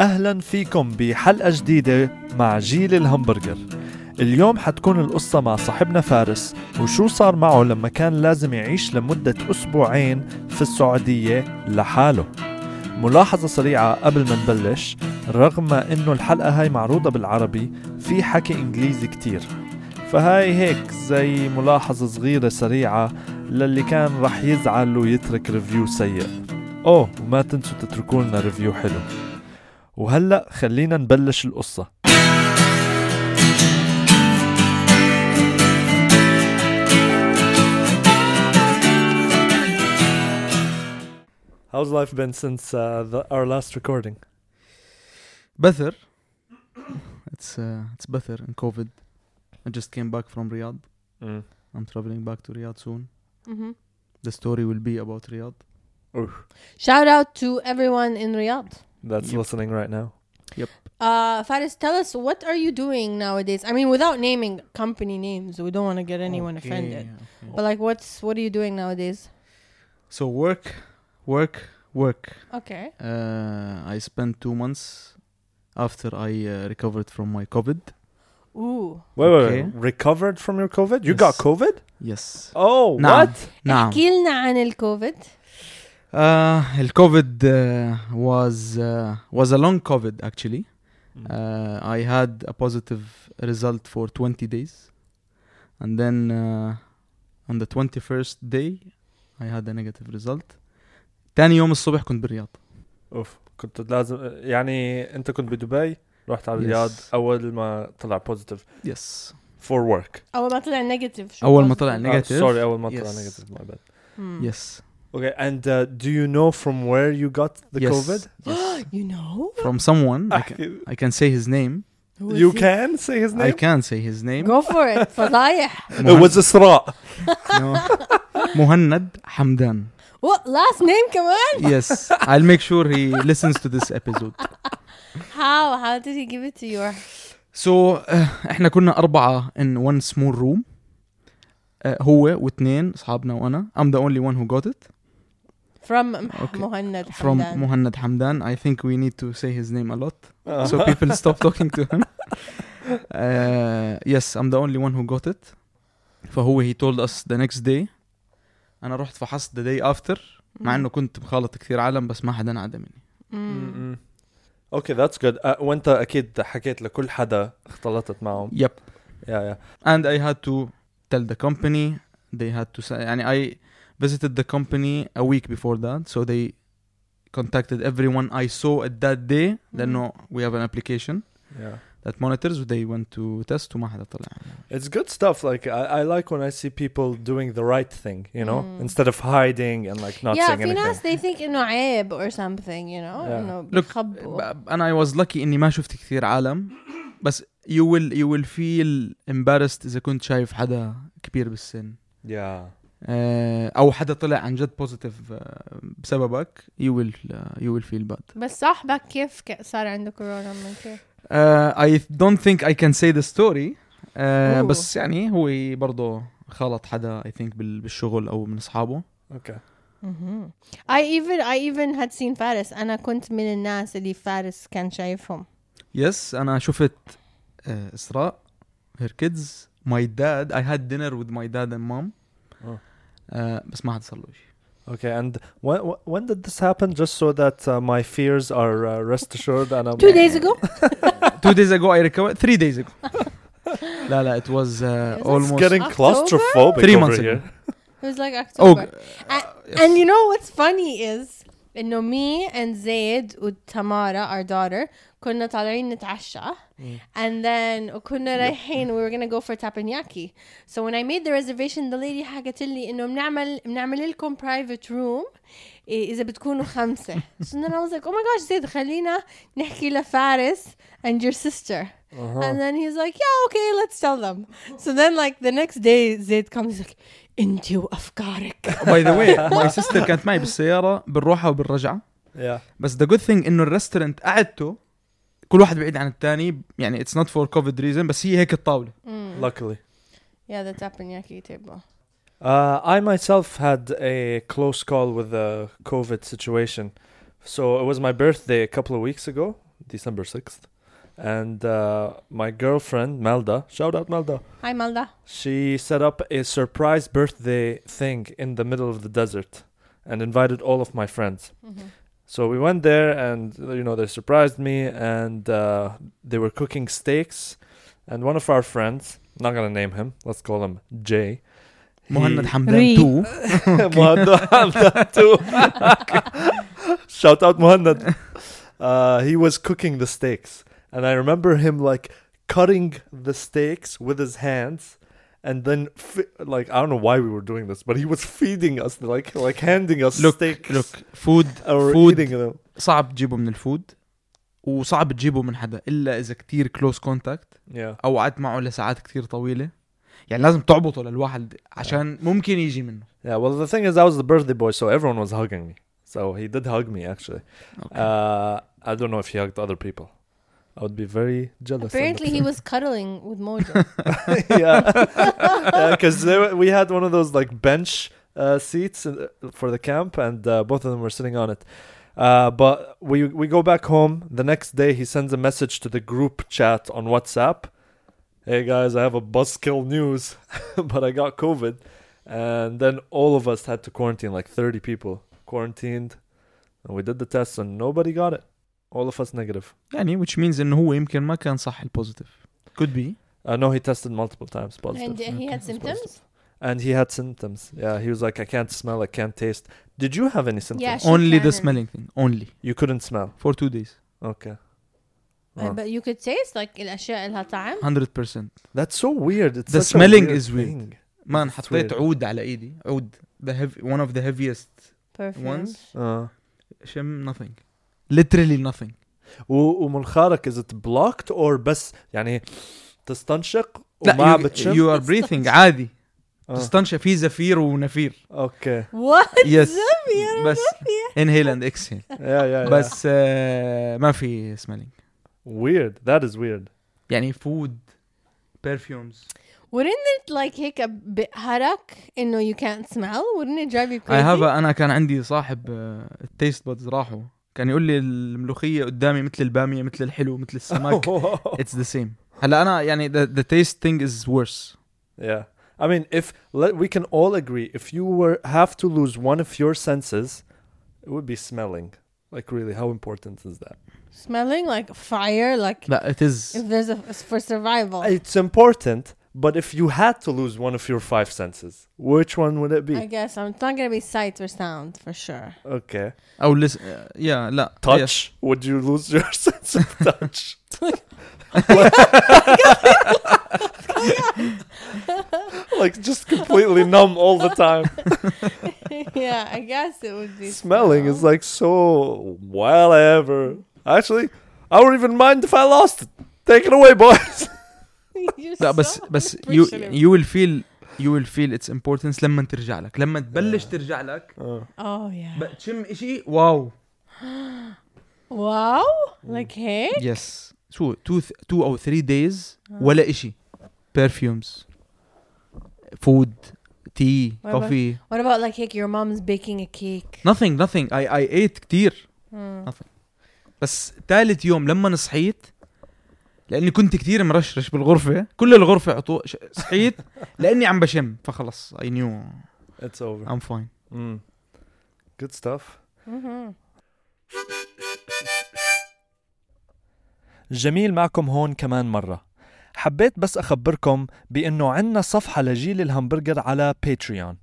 أهلا فيكم بحلقة جديدة مع جيل الهمبرجر. اليوم حتكون القصة مع صاحبنا فارس وشو صار معه لما كان لازم يعيش لمدة أسبوعين في السعودية لحاله. ملاحظة سريعة قبل ما نبلش رغم إنه الحلقة هاي معروضة بالعربي في حكي إنجليزي كتير. فهاي هيك زي ملاحظة صغيرة سريعة للي كان رح يزعل ويترك review سيء. أوه وما تنسوا تتركوا لنا ريفيو حلو. وهلا خلينا نبلش القصة How's life been since uh, the, our last recording? Better. It's uh, it's better in COVID. I just came back from Riyadh. Mm. I'm traveling back to Riyadh soon. Mhm. The story will be about Riyadh. Shout out to everyone in Riyadh. That's Yep. listening right now. Uh, Faris, tell us what are you doing nowadays? I mean, without naming company names, we don't want to get anyone Okay, offended. okay. But like, what's what are you doing nowadays? So work, work, work. Okay. Uh, I spent two months after I uh, recovered from my COVID. Ooh. Wait, wait, Okay. wait. Recovered from your COVID? You got Yes. COVID? Yes. Oh, نعم. what? نعم. احكي لنا عن الكوفيد. Uh, the COVID uh, was uh, was a long COVID actually. Uh, I had a positive result for 20 days, and then uh, on the 21st day, I had a negative result. تاني يوم الصبح كنت بالرياض. اوف كنت لازم يعني انت كنت بدبي رحت على Yes. الرياض اول ما طلع بوزيتيف Yes. فور ورك أول ما طلع نيجاتيف شو أول ما positive؟ طلع negative. سوري اول ما طلع Yes. نيجاتيف ماي باد Hmm. Yes. Okay, and uh, do you know from where you got the yes. COVID? Yes. You know? From someone. I can, I can say his name. Who is you he? can say his I name? can say his name. Go for it. فضايح. It was إسراء. No. مهند حمدان. What last name كمان? Yes. I'll make sure he listens to this episode. How? How did he give it to you? So uh, احنا كنا أربعة in one small room. Uh, هو واثنين أصحابنا وأنا. I'm the only one who got it. From Okay. مهند From حمدان. مهند حمدان. I think we need to say his name a lot. Uh, So people stop talking to him. Uh, yes, I'm the only one who got it. فهو he told us the next day. أنا رحت فحصت the day after. مع إنه كنت مخالط كثير عالم بس ما حدا عدا مني. Mm. That's good. Uh, وانت أكيد حكيت لكل حدا اختلطت معهم. Yep. Yeah, yeah. and I had to tell the company they had to say يعني I visited the company a week before that so they contacted everyone I saw at that day لأنه we have an application Yeah. that monitors they went to test وما حدا طلع It's good stuff. Like I, I like when I see people doing the right thing, you know, Mm. instead of hiding and like not yeah, saying في anything. ناس they think إنه عيب or something, you know, Yeah. إنه Look, بيخبوا. ب- أنا I was lucky إني ما شفت كثير عالم بس you will you will feel embarrassed إذا كنت شايف حدا كبير بالسن Yeah. آه، أو حدا طلع عن جد بوزيتيف بسببك you will uh, you will feel bad بس صاحبك كيف صار عنده كورونا من كيف؟ I don't think I can say the story uh, Ooh. بس يعني هو برضه خلط حدا I think بال- بالشغل أو من أصحابه Okay. مهم. I even I even had seen فارس أنا كنت من الناس اللي فارس كان شايفهم. yes أنا شفت uh, إسراء her kids my dad I had dinner with my dad and mom Oh. uh, بس ما حدا صار له شيء Okay, and when wh- when did this happen? Just so that uh, my fears are uh, rest assured, and I'm Two days ago? two days ago I recovered three days ago لا لا it was uh, Is it It's almost getting October? claustrophobic Three over months here. ago. It was like oh October. uh, yes. And you know what's funny is إنه me and Zaid وتمارا our daughter كنا طالعين نتعشى and then وكنا رايحين we were gonna go for teppanyaki so when I made the reservation the lady حكت لي إنه بنعمل بنعمل لكم private room إيه، إذا بتكونوا خمسة so then I was like oh my gosh زيد خلينا نحكي لفارس and your sister Uh-huh. and then he's like yeah okay let's tell them so then like the next day زيد comes he's like انتي وافكارك by the way my sister كانت معي بالسيارة بالروحة وبالرجعة Yeah. بس the good thing انه ال restaurant قعدته كل واحد بعيد عن الثاني يعني it's not for covid reason بس هي هيك الطاولة Mm. Luckily. Yeah, the teppanyaki table. Uh, I myself had a close call with the COVID situation. So it was my birthday a couple of weeks ago, December 6th. And uh, my girlfriend, Melda, shout out Melda, Hi, Malda. she set up a surprise birthday thing in the middle of the desert and invited all of my friends. So we went there, and you know they surprised me, and uh, they were cooking steaks, and one of our friends, not gonna name him, let's call him Jay. Mohamed Hamdan too. Mohamed Hamdan too. Shout out Mohamed. Uh, he was cooking the steaks, and I remember him like cutting the steaks with his hands and then fi- like I don't know why we were doing this, but he was feeding us like like handing us Look, steaks. look food or food. eating them. صعب تجيبه من الفود وصعب تجيبه من حدا الا اذا كتير كلوز كونتاكت Yeah. او قعدت معه لساعات كتير طويله يعني لازم تعبطه للواحد عشان ممكن يجي منه Yeah. Well, the thing is, I was the birthday boy, so everyone was hugging me. So he did hug me actually. Uh, I don't know if he hugged other people. I would be very jealous. Apparently, he was cuddling with Mojo. yeah, because we had one of those like bench uh, seats for the camp, and uh, both of them were sitting on it. Uh, but we we go back home. The next day, he sends a message to the group chat on WhatsApp. Hey guys, I have a buzzkill news, but I got COVID, and then all of us had to quarantine. Like thirty people quarantined, and we did the tests, and nobody got it All of us negative. يعني which means انه هو يمكن ما كان صح البوزيتيف could be Uh, no, he tested multiple times positive. and uh, he had Okay. symptoms. And he had symptoms. Yeah, he was like, I can't smell, I can't taste. Did you have any symptoms? Yeah, She only the can. smelling thing only You couldn't smell. for two days Okay. Uh, Oh. but you could taste like الأشياء لها طعم. 100% That's so weird. It's The such a smelling weird is weird. thing. مان It's حطيت weird. عود على ايدي عود the heavy, one of the heaviest Perfumes. Uh, شم nothing literally nothing. و- ومنخارك is it blocked or بس يعني تستنشق وما لا, بتشم؟ you are breathing عادي. آه. تستنشق في زفير ونفير. okay. what yes بس inhale and exhale بس آه، ما في smelling weird that is weird يعني food perfumes wouldn't it like هيك بهرك انه you can't smell? Wouldn't it drive you crazy I have a, أنا كان عندي صاحب آه، ال taste buds راحوا. كان يقول لي الملوخيه قدامي مثل الباميه مثل الحلو مثل السمك it's the same هلا انا يعني the, the taste thing is worse Yeah. I mean, if let, we can all agree, if you were have to lose one of your senses, it would be smelling. Like, really, how important is that? Smelling like fire, like لا it is if there's a for survival. It's important, but if you had to lose one of your five senses, which one would it be? I guess I'm not gonna be sight or sound for sure. Okay. Oh, listen. Uh, yeah, la, touch. Would you lose your sense of touch? like just completely numb all the time. yeah, I guess it would be. Smelling is like so whatever. Actually, I wouldn't even mind if I lost it. Take it away, boys. لا بس بس you you will feel you will feel its importance لما ترجع لك. لما تبلش ترجع لك آه. يا بتشم شيء واو. واو؟ لايك هيك yes شو تو تو or three days ولا شيء بيرفيومز فود تي كوفي وات اباوت لايك هيك يور مامز بيكينج ا كيك نثينج نثينج اي اي ايت كثير بس ثالث يوم لما صحيت لأني كنت كتير مرشرش بالغرفة كل الغرفة عطو ش- صحيت لأني عم بشم فخلص I knew it's over. I'm fine Mm. Good stuff. Mhm. جميل معكم هون كمان مرة حبيت بس أخبركم بأنه عنا صفحة لجيل الهمبرجر على باتريون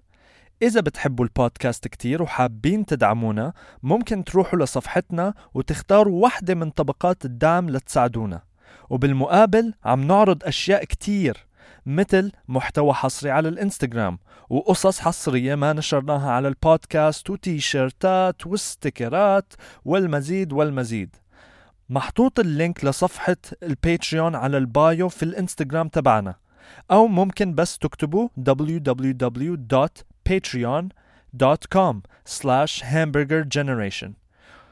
إذا بتحبوا البودكاست كتير وحابين تدعمونا ممكن تروحوا لصفحتنا وتختاروا واحدة من طبقات الدعم لتساعدونا وبالمقابل عم نعرض أشياء كتير مثل محتوى حصري على الإنستغرام وقصص حصرية ما نشرناها على البودكاست وتيشيرتات وستيكرات والمزيد والمزيد. محطوط ال link لصفحة الباتريون على ال bio في الإنستغرام تبعنا أو ممكن بس تكتبوا www.patreon.com slash hamburgergeneration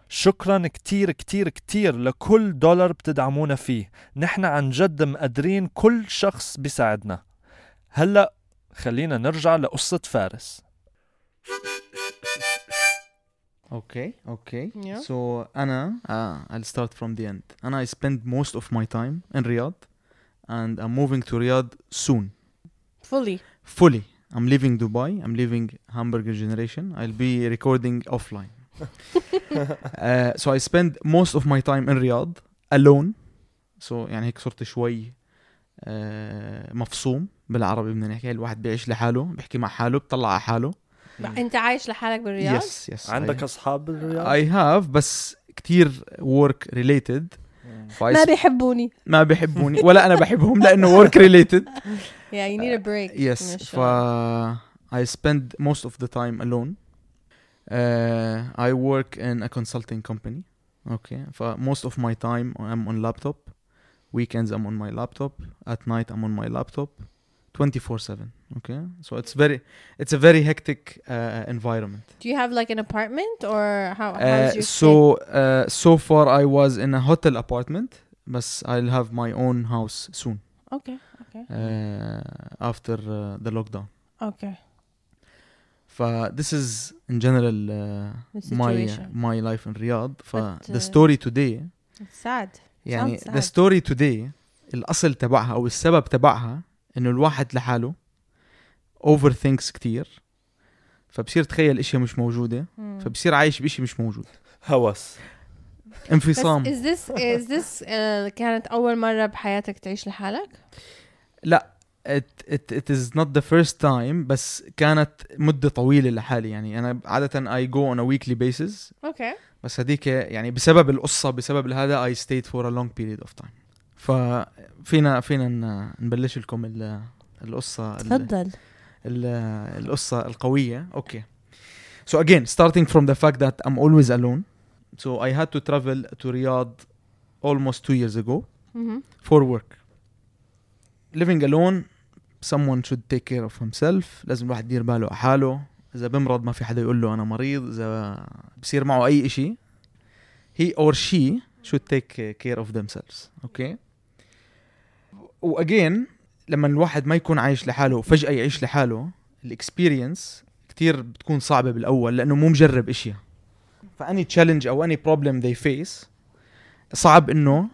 شكرا كتير كتير كتير لكل دولار بتدعمونا فيه نحن عن جد مقدرين كل شخص بيساعدنا هلأ خلينا نرجع لقصة فارس Okay, okay. Yeah. So Anna, uh, I'll start from the end. Anna, I spend most of my time in Riyadh, and I'm moving to Riyadh soon, Fully. fully. I'm leaving Dubai. I'm leaving Hamburger Generation. I'll be recording offline. uh, so I spend most of my time in Riyadh alone. So يعني هيك صرت شوي uh, مفصوم بالعربي بدنا نحكي الواحد بيعيش لحاله بيحكي مع حاله بيطلع على حاله انت عايش لحالك بالرياض؟ يس يس عندك أصحاب بالرياض؟ I have بس كتير work related ما بيحبوني. ما بيحبوني ولا أنا بحبهم لأنه work related Yeah, you need a break. yes ف. I spend most of the time alone uh, I work in a consulting company okay? For most of my time I'm on laptop. Weekends I'm on my laptop. At night I'm on my laptop. 24/7 okay? So it's very it's a very hectic uh, environment. Do you have like an apartment or how Uh, so uh, so far I was in a hotel apartment, but I'll have my own house soon? Okay, okay, uh, after uh, the lockdown. okay. ف this is in general uh, The my situation. my life in Riyadh. ف But, the uh, story today It's sad. يعني Sounds the sad. story today الأصل تبعها أو السبب تبعها إنه الواحد لحاله overthinks كتير فبصير تخيل اشياء مش موجودة Hmm. فبصير عايش بشيء مش موجود هوس بس انفصام is this is this uh, كانت أول مرة بحياتك تعيش لحالك؟ it, it, it is not the first time بس كانت مدة طويلة لحالي يعني أنا عادة I go on a weekly basis Okay. بس هذيك يعني بسبب القصة بسبب هذا I stayed for a long period of time ففينا فينا ن- نبلش لكم ال- القصة ال- تفضل. ال- القصة القوية أوكي So again starting from the fact that I'm always alone So I had to travel to Riyadh almost two years ago Mhm. for work. Living alone someone should take care of himself. لازم الواحد يدير باله على حاله. إذا بمرض ما في حدا يقول له أنا مريض إذا بصير معه أي إشي he or she should take care of themselves. Okay. واجين لما الواحد ما يكون عايش لحاله وفجأة يعيش لحاله ال experience كتير بتكون صعبة بالأول لأنه مو مجرب إشياء ف any challenge أو any problem they face صعب إنه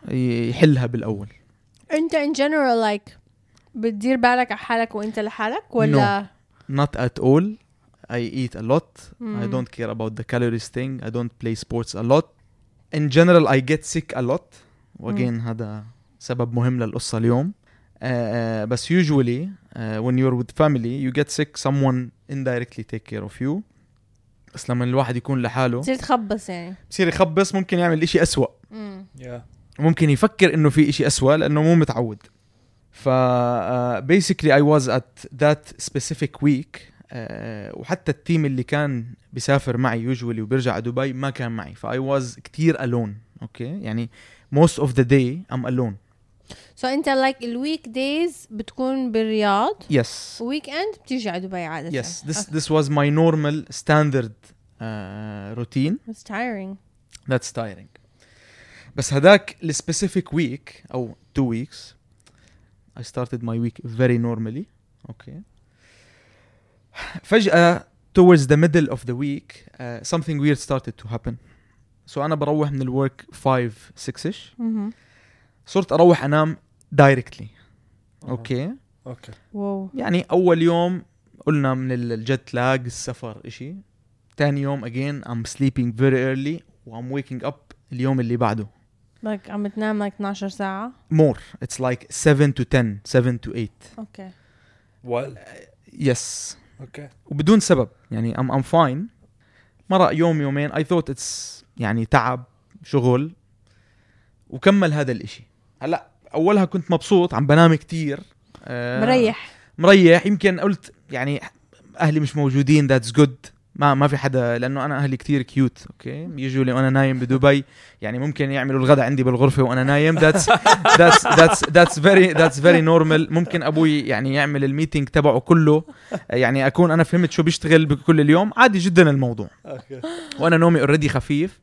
يحلها بالأول. أنت in general like بتدير بالك على حالك وأنت لحالك ولا؟ not at all I eat a lot I Hmm. don't care about the calories thing I don't play sports a lot in general I get sick a lot واجين هذا سبب مهم للقصة اليوم uh, uh, بس usually uh, when you're with family you get sick someone indirectly take care of you بس لما الواحد يكون لحاله تصير تخبص يعني. بصير يخبص ممكن يعمل اشي أسوأ Mm. ممكن يفكر انه في اشي أسوأ لأنه مو متعود ف basically I was at that specific week وحتى ال team اللي كان بيسافر معي usually وبيرجع على دبي ما كان معي. ف I was كثير alone okay يعني موست اوف ذا داي ام الون سو انت like ال weekdays بتكون بالرياض yes weekend بتيجي على دبي عاده يس ذس ذس واز ماي نورمال ستاندرد routine that's tiring that's tiring بس هذاك ال specific week or two weeks I started my week very normally okay فجأة towards the middle of the week uh, something weird started to happen so أنا بروح من ال work 5 6 ish Mhm. صرت أروح أنام directly okay okay wow. يعني أول يوم قلنا من ال jet lag السفر إشي تاني يوم again I'm sleeping very early و I'm waking up اليوم اللي بعده Like عم تنام like 12 ساعة. more. It's like 7 to 10 7 to 8 okay. well. Yes. okay وبدون سبب. يعني I'm, I'm fine. مرق يوم يومين. I thought it's يعني تعب شغل. وكمل هذا الإشي. هلأ أولها كنت مبسوط. عم بنام كتير. آه مريح. مريح. يمكن قلت يعني أهلي مش موجودين. that's good ما ما في حدا لأنه أنا أهلي كتير cute okay يجوا لي وأنا نايم بدبي يعني ممكن يعملوا الغداء عندي بالغرفة وأنا نايم. that's that's that's that's very that's very normal ممكن أبوي يعني يعمل ال meeting تبعه كله. يعني أكون أنا فهمت شو بيشتغل بكل اليوم. عادي جدا الموضوع. وأنا نومي already خفيف.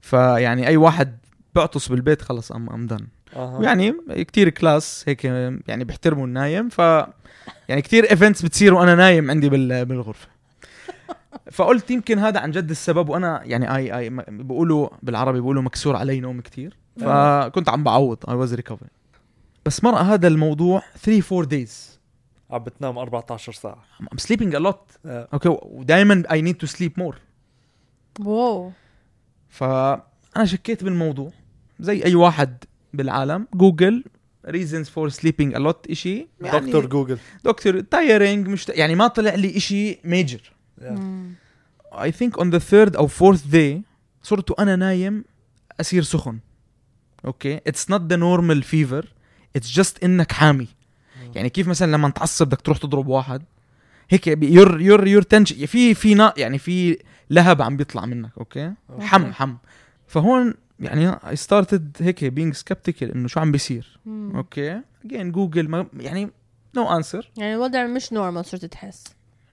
فيعني أي واحد بعطس بالبيت خلص I'm I'm done أها. ويعني كتير class هيك يعني بيحترموا النايم. ف يعني كتير events بتصير وأنا نايم عندي بال- بالغرفة. فقلت يمكن هذا عن جد السبب وأنا يعني I I بيقولوا بالعربي بيقولوا مكسور علي نوم كتير. فكنت عم بعوض I was recovering بس مرق هذا الموضوع 3 4 days عم بتنام 14 ساعة. I'm sleeping a lot. آه. okay ودائما I need to sleep more. wow. فانا شكيت بالموضوع زي أي واحد بالعالم. جوجل reasons for sleeping a lot إشي يعني دكتور جوجل دكتور تايرنج مش يعني ما طلع لي إشي major I think on the third أو fourth day صرت أنا نايم اصير سخن okay it's not the normal fever it's just انك حامي يعني كيف مثلا لما تعصب بدك تروح تضرب واحد هيك your your your tension في في نا يعني في لهب عم بيطلع منك okay حم okay. حم فهون يعني I started هيك being skeptical انه شو عم بيصير. okay again جوجل يعني no answer يعني الوضع مش نورمال صرت تحس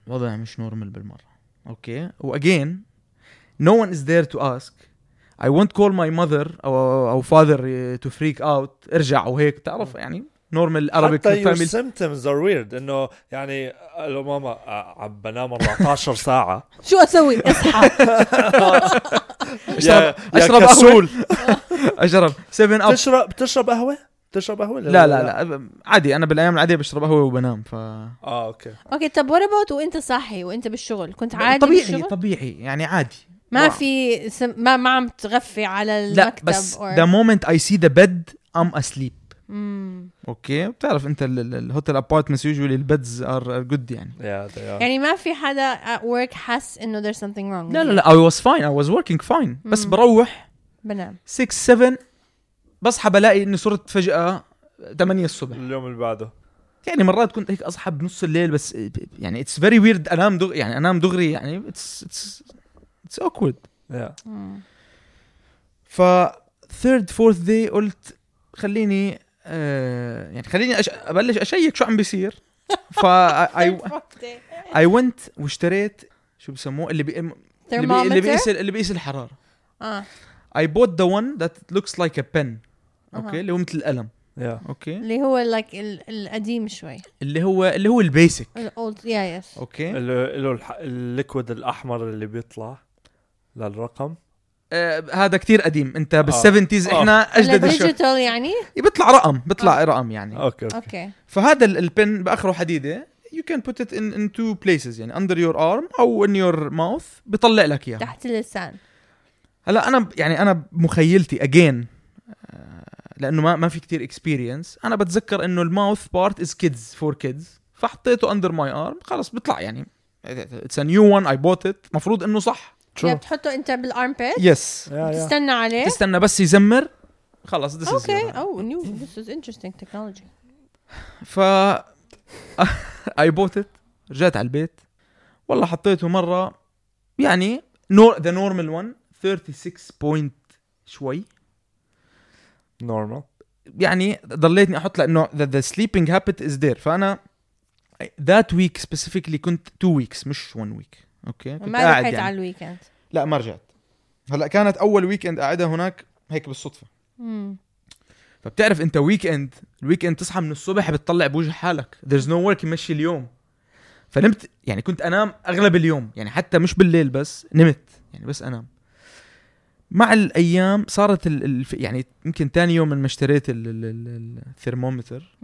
وضع مش نورمال بالمرة. okay و again no one is there to ask. I won't call my mother أو أو father to freak out. ارجع وهيك تعرف يعني normal Arabic حتى family symptoms are weird. إنه يعني ألو ماما آه، عم بنام 14 ساعة. شو أسوي؟ أصحى. اشرب قهوة. كسول. اشرب. 7 Up بتشرب بتشرب قهوة؟ بتشرب قهوة ولا لا لا لا عادي أنا بالأيام العادية بشرب قهوة وبنام ف آه أوكي okay طب what about وأنت صاحي وأنت بالشغل كنت عادي طبيعي بالشغل؟ طبيعي يعني عادي ما wow. في سم... ما ما عم تغفي على لا المكتب بس or... the moment I see the bed I'm asleep مم. okay بتعرف أنت ال hotel apartments usually ال beds are good يعني are. يعني ما في حدا at work حس إنه there's something wrong لا لا لا I was fine I was working fine بس. بروح بنام 6 7 بصحى بلاقي إني صرت فجأة 8 الصبح. اليوم اللي بعده. يعني مرات كنت هيك أصحى بنص الليل بس يعني it's very weird أنام دغري يعني أنام دغري يعني it's it's it's awkward. ف third fourth day قلت خليني آه يعني خليني أش... أبلش أشيك شو عم بيصير. ف I I went واشتريت شو بسموه اللي بي... اللي, بي... اللي بيقيس اللي بيقيس الحرارة. آه. I bought the one that looks like a pen. okay اللي هو مثل القلم. yeah okay اللي هو like ال- القديم شوي. اللي هو اللي هو ال basic. ال old yeah yes okay له ال liquid الأحمر اللي بيطلع للرقم. آه هذا كتير قديم. انت آه. بال seventies آه. إحنا أجدد شوي digital يعني؟ بيطلع رقم بيطلع رقم يعني. okay okay. okay. فهذا ال- ال pen بآخره حديدة. You can put it in in two places يعني. Under your arm أو in your mouth. بيطلع لك إياها. تحت اللسان. هلا أنا يعني أنا بمخيلتي again لأنه ما ما في كتير experience أنا بتذكر إنه ال mouth part is kids for kids فحطيته under my arm خلص بيطلع يعني it's a new one I bought it المفروض إنه صح. شو يعني بتحطه انت بال armpit yes yeah yeah تستنى عليه؟ تستنى بس يزمر. خلص this is okay oh new this is interesting technology. ف I bought it رجعت على البيت. والله حطيته مرة يعني nor the normal 1 36 point شوي. نورمال يعني ضليتني أحط لأنه the, the sleeping habit is there. فأنا that week specifically كنت 2 weeks مش 1 week. okay؟ كنت ما رحت يعني على ال weekend لا ما رجعت. هلأ كانت أول weekend قاعدها هناك هيك بالصدفة. فبتعرف أنت weekend ال weekend تصحى من الصبح بتطلع بوجه حالك. There's no work يمشي اليوم. فنمت يعني كنت أنام أغلب اليوم. يعني حتى مش بالليل بس نمت. يعني بس أنام. مع الأيام صارت ال ال يعني يمكن تاني يوم من ما اشتريت ال- ال- ال- الثرمومتر.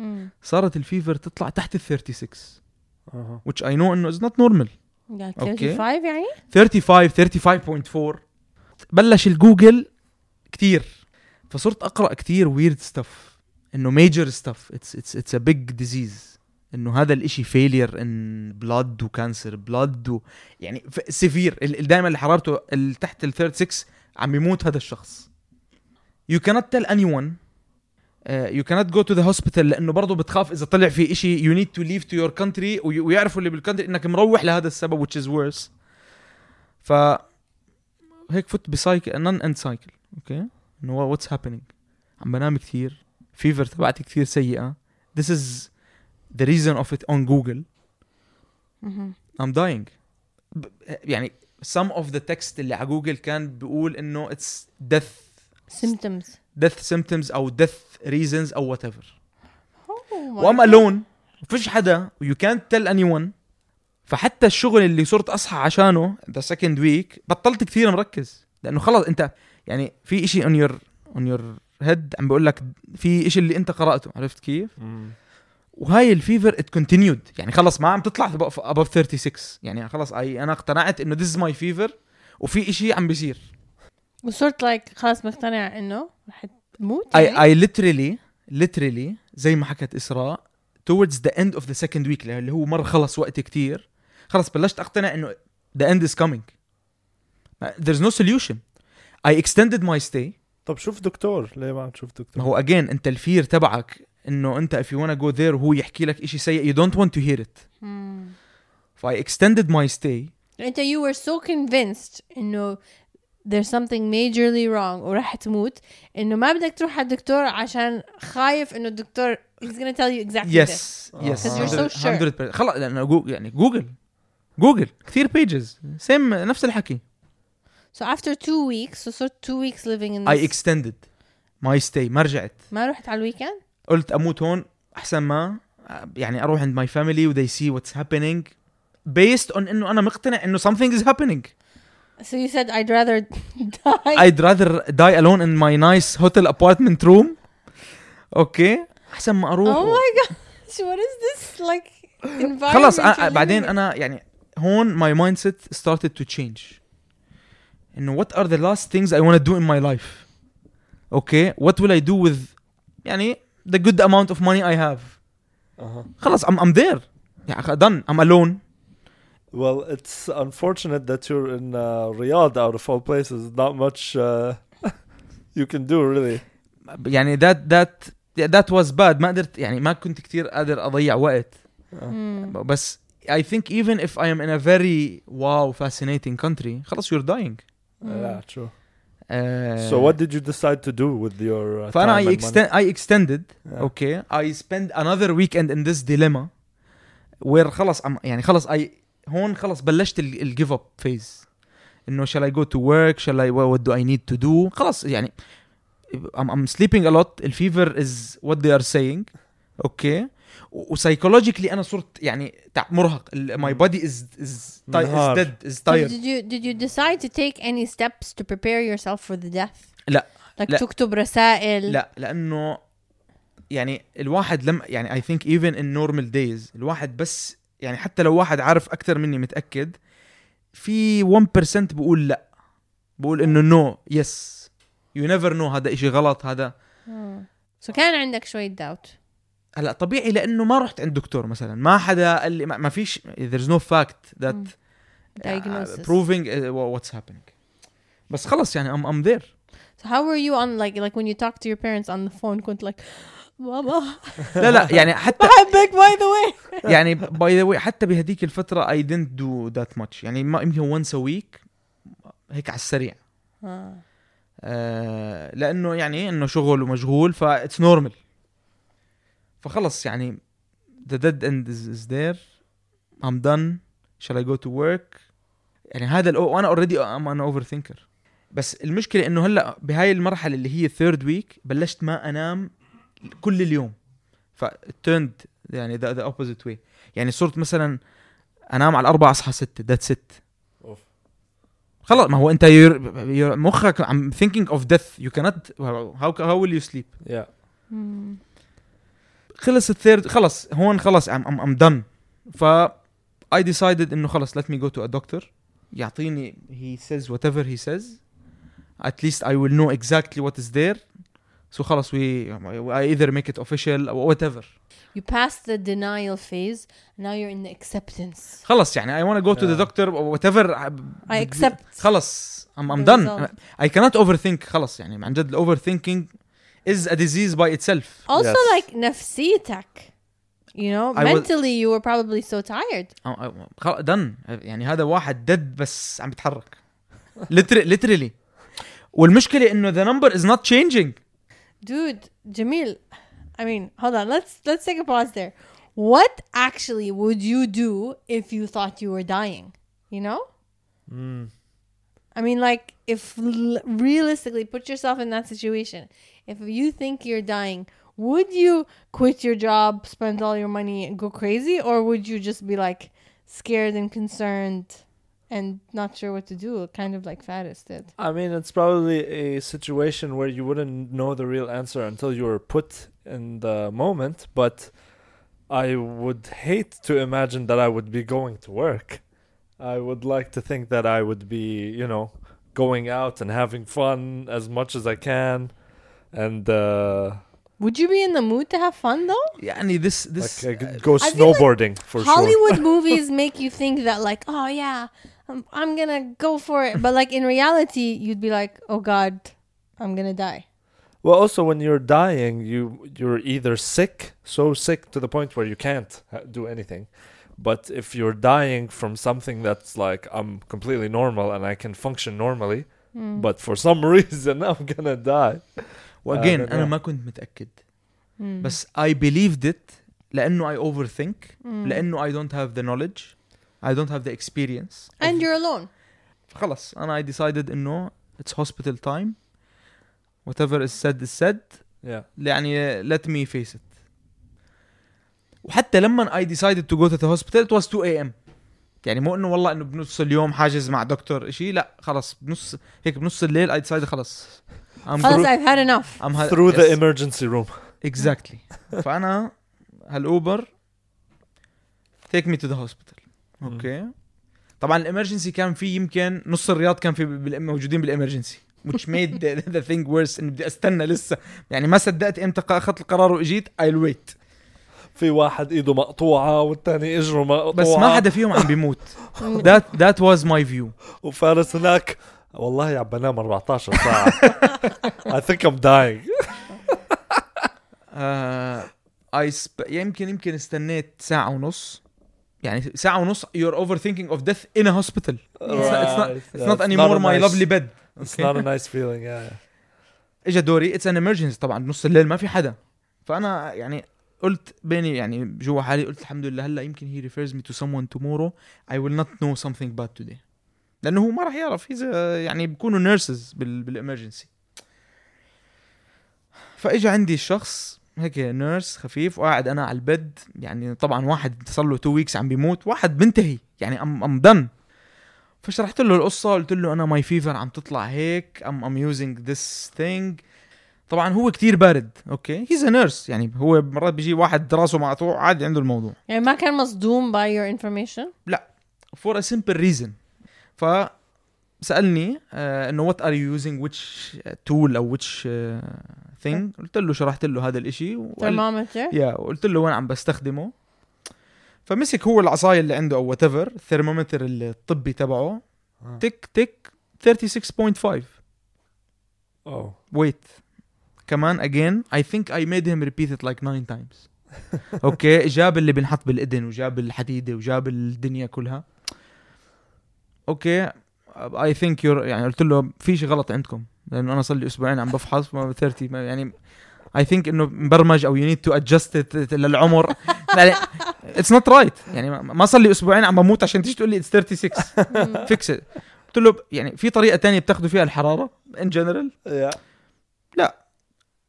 صارت ال fever تطلع تحت ال 36 أها. Which I know إنه is not normal. يعني okay. 35 يعني؟ 35 35.4 بلش الجوجل كتير. فصرت أقرأ كتير weird stuff إنه major stuff it's it's it's a big disease إنه هذا الإشي failure in blood و cancer blood و يعني severe دائما اللي حرارته تحت ال 36 عم يموت هذا الشخص. You cannot tell anyone. You cannot go to the hospital لأنه برضه بتخاف إذا طلع في you need to leave to your country. وي- ويعرفوا اللي بال country إنك مروح لهذا السبب which is worse. ف هيك فت ب cycle non-end cycle okay إنه what's happening عم بنام كثير fever تبعتي كثير سيئة. This is the reason of it on Google. I'm dying. يعني some of the text اللي على جوجل كان بيقول إنه it's death symptoms. death symptoms أو death reasons أو whatever. Oh my و I'm alone وفيش حدا you can't tell anyone. فحتى الشغل اللي صرت أصحى عشانه the second week بطلت كثير مركز. لأنه خلص أنت يعني في إشي on your on your head عم بقول لك في إشي اللي أنت قرأته عرفت كيف؟ وهاي ال fever it continued يعني خلص ما عم تطلع above 36 يعني خلص اي أنا اقتنعت إنه this my fever وفي إشي عم بيصير. وصرت like خلاص مقتنع إنه رح تموت اي؟ اي literally literally زي ما حكت إسراء towards the end of the second week اللي هو مر خلص وقت كتير. خلص بلشت أقتنع إنه the end is coming. There's no solution. I extended my stay. طب شوف دكتور ليه ما عم تشوف ما دكتور هو again أنت ال fear تبعك انه انت if you wanna go there وهو يحكي لك اشي سيء you don't want to hear it. ف I extended my stay انت you were so convinced انه there's something majorly wrong ورح تموت انه ما بدك تروح على الدكتور عشان خايف انه الدكتور he's gonna tell you exactly this. yes آه. yes 'Cause you're so 100% خلص لأنه جو يعني جوجل جوجل كثير pages same نفس الحكي So after two weeks so صرت two weeks living in I this extended my stay ما رجعت ما رحت على الويكند قلت اموت هون احسن ما يعني اروح عند my family و they see what's happening based on انه انا مقتنع انه something is happening so you said I'd rather die I'd rather die alone in my nice hotel apartment room اوكي احسن ما اروح oh my gosh what is this like environment خلص you're أنا بعدين living in? انا يعني هون my mindset started to change انه what are the last things I want to do in my life okay what will I do with يعني the good amount of money I have أها. خلص I'm, I'm there يعني done I'm alone Well, it's unfortunate that you're in uh, Riyadh out of all places. Not much uh, you can do really. يعني that that that was bad ما قدرت يعني ما كنت كتير قادر اضيع وقت مم. بس I think even if I am in a very wow fascinating country خلص you're dying Yeah, true. uh, So what did you decide to do with your uh, فانا time I, and money? extend, I extended Yeah. okay I spend another weekend in this dilemma where خلص I'm, يعني خلص I هون خلص بلشت ال give up phase انه shall I go to work shall I what do I need to do خلص يعني I'm, I'm sleeping a lot الفيفر is what they are saying okay وسايكولوجيكلي أنا صرت يعني تع- مرهق ال- my body is is, ti- is منهار. dead is So tired did you did you decide to take any steps to prepare yourself for the death لا. like لا. تكتب رسائل لا لأنه يعني الواحد لم يعني I think even in normal days الواحد بس يعني حتى لو واحد عارف أكثر مني متأكد في 1% بقول لا بقول إنه نو يس يو نيفر نو هذا إشي غلط هذا مم. so كان عندك شوية doubt هلا طبيعي لأنه ما رحت عند دكتور مثلا. ما حدا قال لي ما فيش there's no fact that آه، proving آه، what's happening. بس خلص يعني I'm I'm there. So how were you on like like when you talk to your parents on the phone كنت like ماما لا لا يعني حتى بحبك by the way يعني by the way حتى بهذيك الفترة I didn't do that much. يعني ما يمكن once a week هيك على السريع. آه. آه، لأنه يعني إنه شغل ومشغول ف normal فخلص يعني the dead end is, is there. I'm done. Shall I go to work? يعني هذا الأو... وأنا already I'm an overthinker بس المشكلة إنه هلأ بهاي المرحلة اللي هي ال third week بلشت ما أنام كل اليوم. ف turned يعني the opposite way يعني صرت مثلا أنام على الأربعة أصحى ستة that's it أوف. خلص ما هو أنت your... your... مخك عم ثينكينج اوف ديث يو كانت هاو هاو ويل يو سليب خلص ال third خلص هون خلص I'm I'm I'm done ف I decided إنه خلص let me go to a doctor يعطيني he says whatever he says at least I will know exactly what is there so خلص we I either make it official أو whatever You passed the denial phase, now you're in the acceptance. خلص يعني I want to go yeah. to the doctor or whatever. I accept. خلص I'm, I'm done. Result. I cannot overthink خلص يعني عن جد overthinking is a disease by itself also Yes. like نفسيتك you know I was- mentally you were probably so tired I'm- I'm- خلص done يعني هذا واحد dead بس عم بيتحرك Liter- literally والمشكلة انه the number is not changing dude Jamil I mean hold on let's let's take a pause there what actually would you do if you thought you were dying you know Mm. I mean, like, if l- realistically put yourself in that situation, if you think you're dying, would you quit your job, spend all your money, and go crazy, or would you just be like, scared and concerned and not sure what to do, kind of like Faris did. I mean, it's probably a situation where you wouldn't know the real answer until you were put in the moment, but I would hate to imagine that I would be going to work. I would like to think that I would be, you know, going out and having fun as much as I can and uh, Would you be in the mood to have fun though? Yeah, I mean this this like I could go I like snowboarding for Hollywood movies make you think that like, oh yeah, I'm, I'm gonna go for it, but like in reality, you'd be like, oh god, I'm gonna die. Well, also when you're dying, you you're either sick, so sick to the point where you can't uh, do anything. But if you're dying from something that's like I'm completely normal and I can function normally, hmm. but for some reason I'm gonna die. واجين don't أنا. ما كنت متاكد Mm. بس I believed it لأنه I overthink Mm. لأنه I don't have the knowledge I don't have the experience and you're alone. خلص أنا I decided انه it's hospital time whatever is said is said Yeah. يعني let me face it وحتى لما I decided to go to the hospital it was 2 a.m. يعني مو انه والله انه بنص اليوم حاجز مع دكتور شيء لا خلص بنص هيك بنص الليل I decided خلص خلاص through, I've had enough. I'm ha- Through the yes, emergency room. exactly. فأنا هالأوبر take me to the hospital. أوكي. طبعا الإمرجنسي كان في يمكن نص الرياض كان في موجودين بالإمرجنسي which made the, the thing worse إني بدي أستنى لسه. يعني ما صدقت إمتى أخذت القرار وإجيت I'll wait. في واحد إيده مقطوعة والتاني إجره مقطوعة بس ما حدا فيهم عم بيموت. That that was my view. وفارس هناك والله يا بنام 14 ساعة I think I'm dying uh, I sp- يمكن يمكن استنيت ساعة ونص يعني ساعة ونص you're overthinking of death in a hospital it's not, it's not, it's not anymore my lovely bed It's not a nice feeling yeah. اجى دوري it's an emergency طبعا نص الليل ما في حدا فانا يعني قلت بيني يعني جوا حالي قلت الحمد لله هلا يمكن he refers me to someone tomorrow I will not know something bad today لأنه هو ما راح يعرف. اذا يعني بيكونوا بال بال emergency فاجى عندي الشخص هيك nurse خفيف وقاعد أنا على ال bed يعني طبعا واحد صار له 2 weeks عم بيموت واحد بنتهي. يعني I'm I'm done فشرحت له القصة قلت له أنا my fever عم تطلع هيك. I'm I'm using this thing طبعا هو كتير بارد. okay he's nurse يعني هو مرات بيجي واحد راسه مقطوع عادي عنده الموضوع. يعني ما كان مصدوم by your information. for a simple reason. ف سالني آه إنه what are you using which tool أو which thing قلت له شرحت له هذا الإشي Thermometer. يا وقلت له وين عم بستخدمه. فمسك هو العصاية اللي عنده أو whatever الثرمومتر الطبي تبعه آه. تك تك 36.5 Oh. wait كمان again I think I made him repeat it like nine times. okay جاب اللي بنحط بالإذن وجاب الحديدة وجاب الدنيا كلها. okay I think you're يعني قلت له في شيء غلط عندكم لأنه أنا صار لي أسبوعين عم بفحص ما 30 ما يعني I think إنه مبرمج أو you need to adjust it للعمر. يعني it's not right. يعني ما- ما صار لي أسبوعين عم بموت عشان تيجي تقول لي it's 36 fix it. قلت له يعني في طريقة تانية بتاخذوا فيها الحرارة in general Yeah.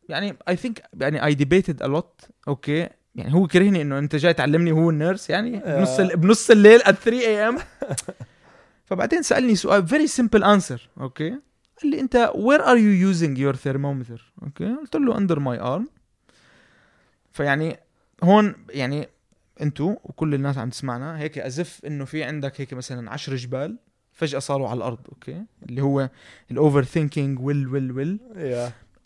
يعني I think يعني I debated a lot okay. يعني هو كرهني إنه أنت جاي تعلمني هو ال nurse يعني بنص بنص الليل at 3 a.m. فبعدين سألني سؤال very simple answer okay قال لي أنت where are you using your thermometer okay قلت له under my arm فيعني هون يعني انتو وكل الناس عم تسمعنا هيك as if إنه في عندك هيك مثلا 10 جبال فجأة صاروا على الأرض okay اللي هو ال overthinking well well well.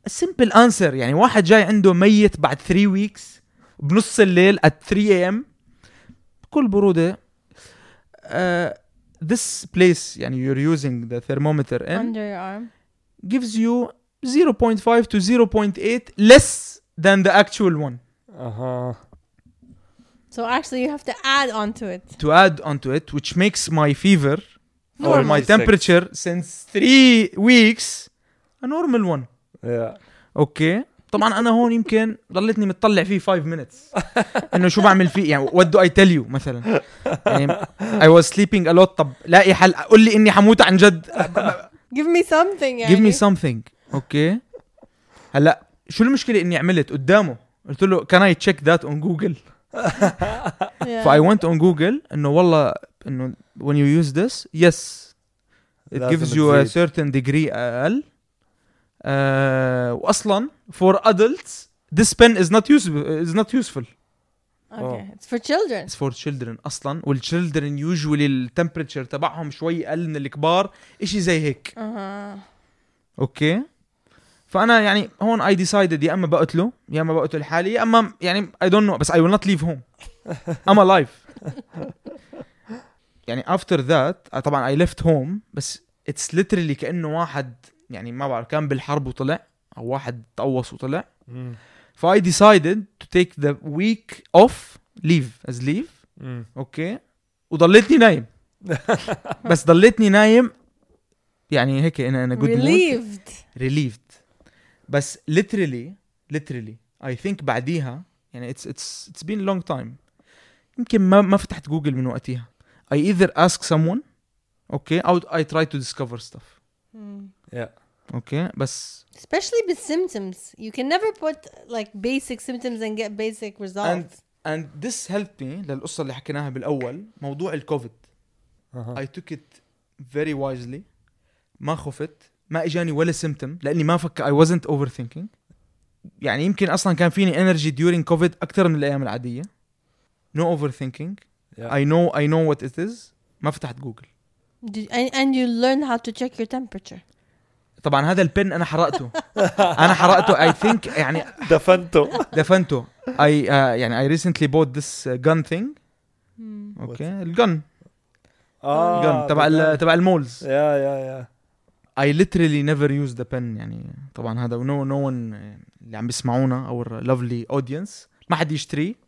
Simple answer يعني واحد جاي عنده ميت بعد 3 weeks بنص الليل at 3 am بكل بروده uh, this place يعني you're using the thermometer in Under your arm. gives you 0.5 to 0.8 less than the actual one Uh-huh. So actually, you have to add on to it. to add onto it which makes my fever or Normal. my 46. temperature since 3 weeks a normal one Yeah. اوكي طبعا أنا هون يمكن ضلتني متطلع فيه 5 minutes. إنه شو بعمل فيه؟ يعني what do I tell you مثلا؟ يعني I was sleeping a lot. طب لاقي حل. قول لي إني حموت عن جد. Give me something. يعني. give me something. okay هلأ شو المشكلة إني عملت قدامه؟ قلت له can I check that on Google? Yeah. فأي went on Google إنه والله إنه when you use this yes it gives you a certain degree أقل. آه واصلا for adults this pen is not useful is not useful. Okay, it's for children. it's for children أصلا. وال children usually ال temperature تبعهم شوي أقل من الكبار. إشي زي هيك. Uh-huh. okay فأنا يعني هون I decided يا أما بقتله يا أما بقتل حالي يا أما يعني I don't know بس I will not leave home I'm alive يعني after that طبعا I left home بس it's literally كأنه واحد يعني ما بعرف كان بالحرب وطلع أو واحد تقوص وطلع. مم. ف I decided to take the week of leave as leave. Okay؟ وضليتني نايم. بس ضليتني نايم يعني هيك أنا أنا good Relieved. relieved. بس literally literally I think بعديها يعني it's it's it's been a long time. يمكن ما ما فتحت جوجل من وقتها. I either ask someone okay أو I try to discover stuff. Hmm. okay بس Especially with symptoms. You can never put like basic symptoms and get basic results. and this helped me للقصة اللي حكيناها بالأول موضوع الكوفيد أها. I took it very wisely ما خفت ما اجاني ولا سيمتوم لاني ما فك I wasn't overthinking يعني يمكن اصلا كان فيني energy during COVID اكثر من الايام العاديه no overthinking Yeah. I know I know what it is ما فتحت جوجل Did, and, and you learn how to check your temperature. طبعا هذا ال pen أنا حرقته. أنا حرقته. I think يعني دفنته. دفنته. I uh, يعني I recently bought this uh, gun thing. Hmm. okay ال gun آه ال gun تبع ال- تبع ال malls. yeah yeah yeah. I literally never use the pen. يعني طبعا هذا no no one اللي عم بيسمعونا أو lovely audience. ما حد يشتريه.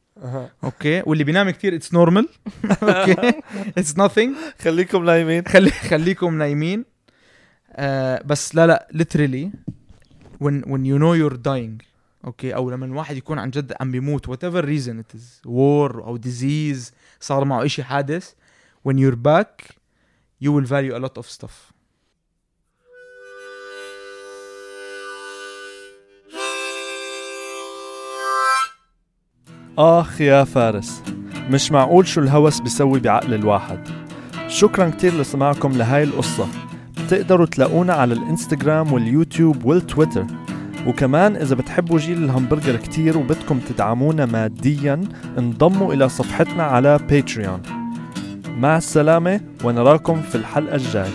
okay واللي بينام كتير it's normal okay it's nothing. خليكم نايمين. خلي خليكم نايمين. آه بس لا لا literally when when you know you're dying okay أو لما الواحد يكون عن جد عم بيموت whatever reason it is war أو disease صار معه إشي حادث when you're back you will value a lot of stuff. آخ يا فارس مش معقول شو الهوس بيسوي بعقل الواحد. شكرا كتير لسماعكم لهاي القصة. بتقدروا تلاقونا على الإنستغرام واليوتيوب والتويتر. وكمان إذا بتحبوا جيل الهمبرجر كتير وبدكم تدعمونا ماديا انضموا إلى صفحتنا على باتريون مع السلامة ونراكم في الحلقة الجاي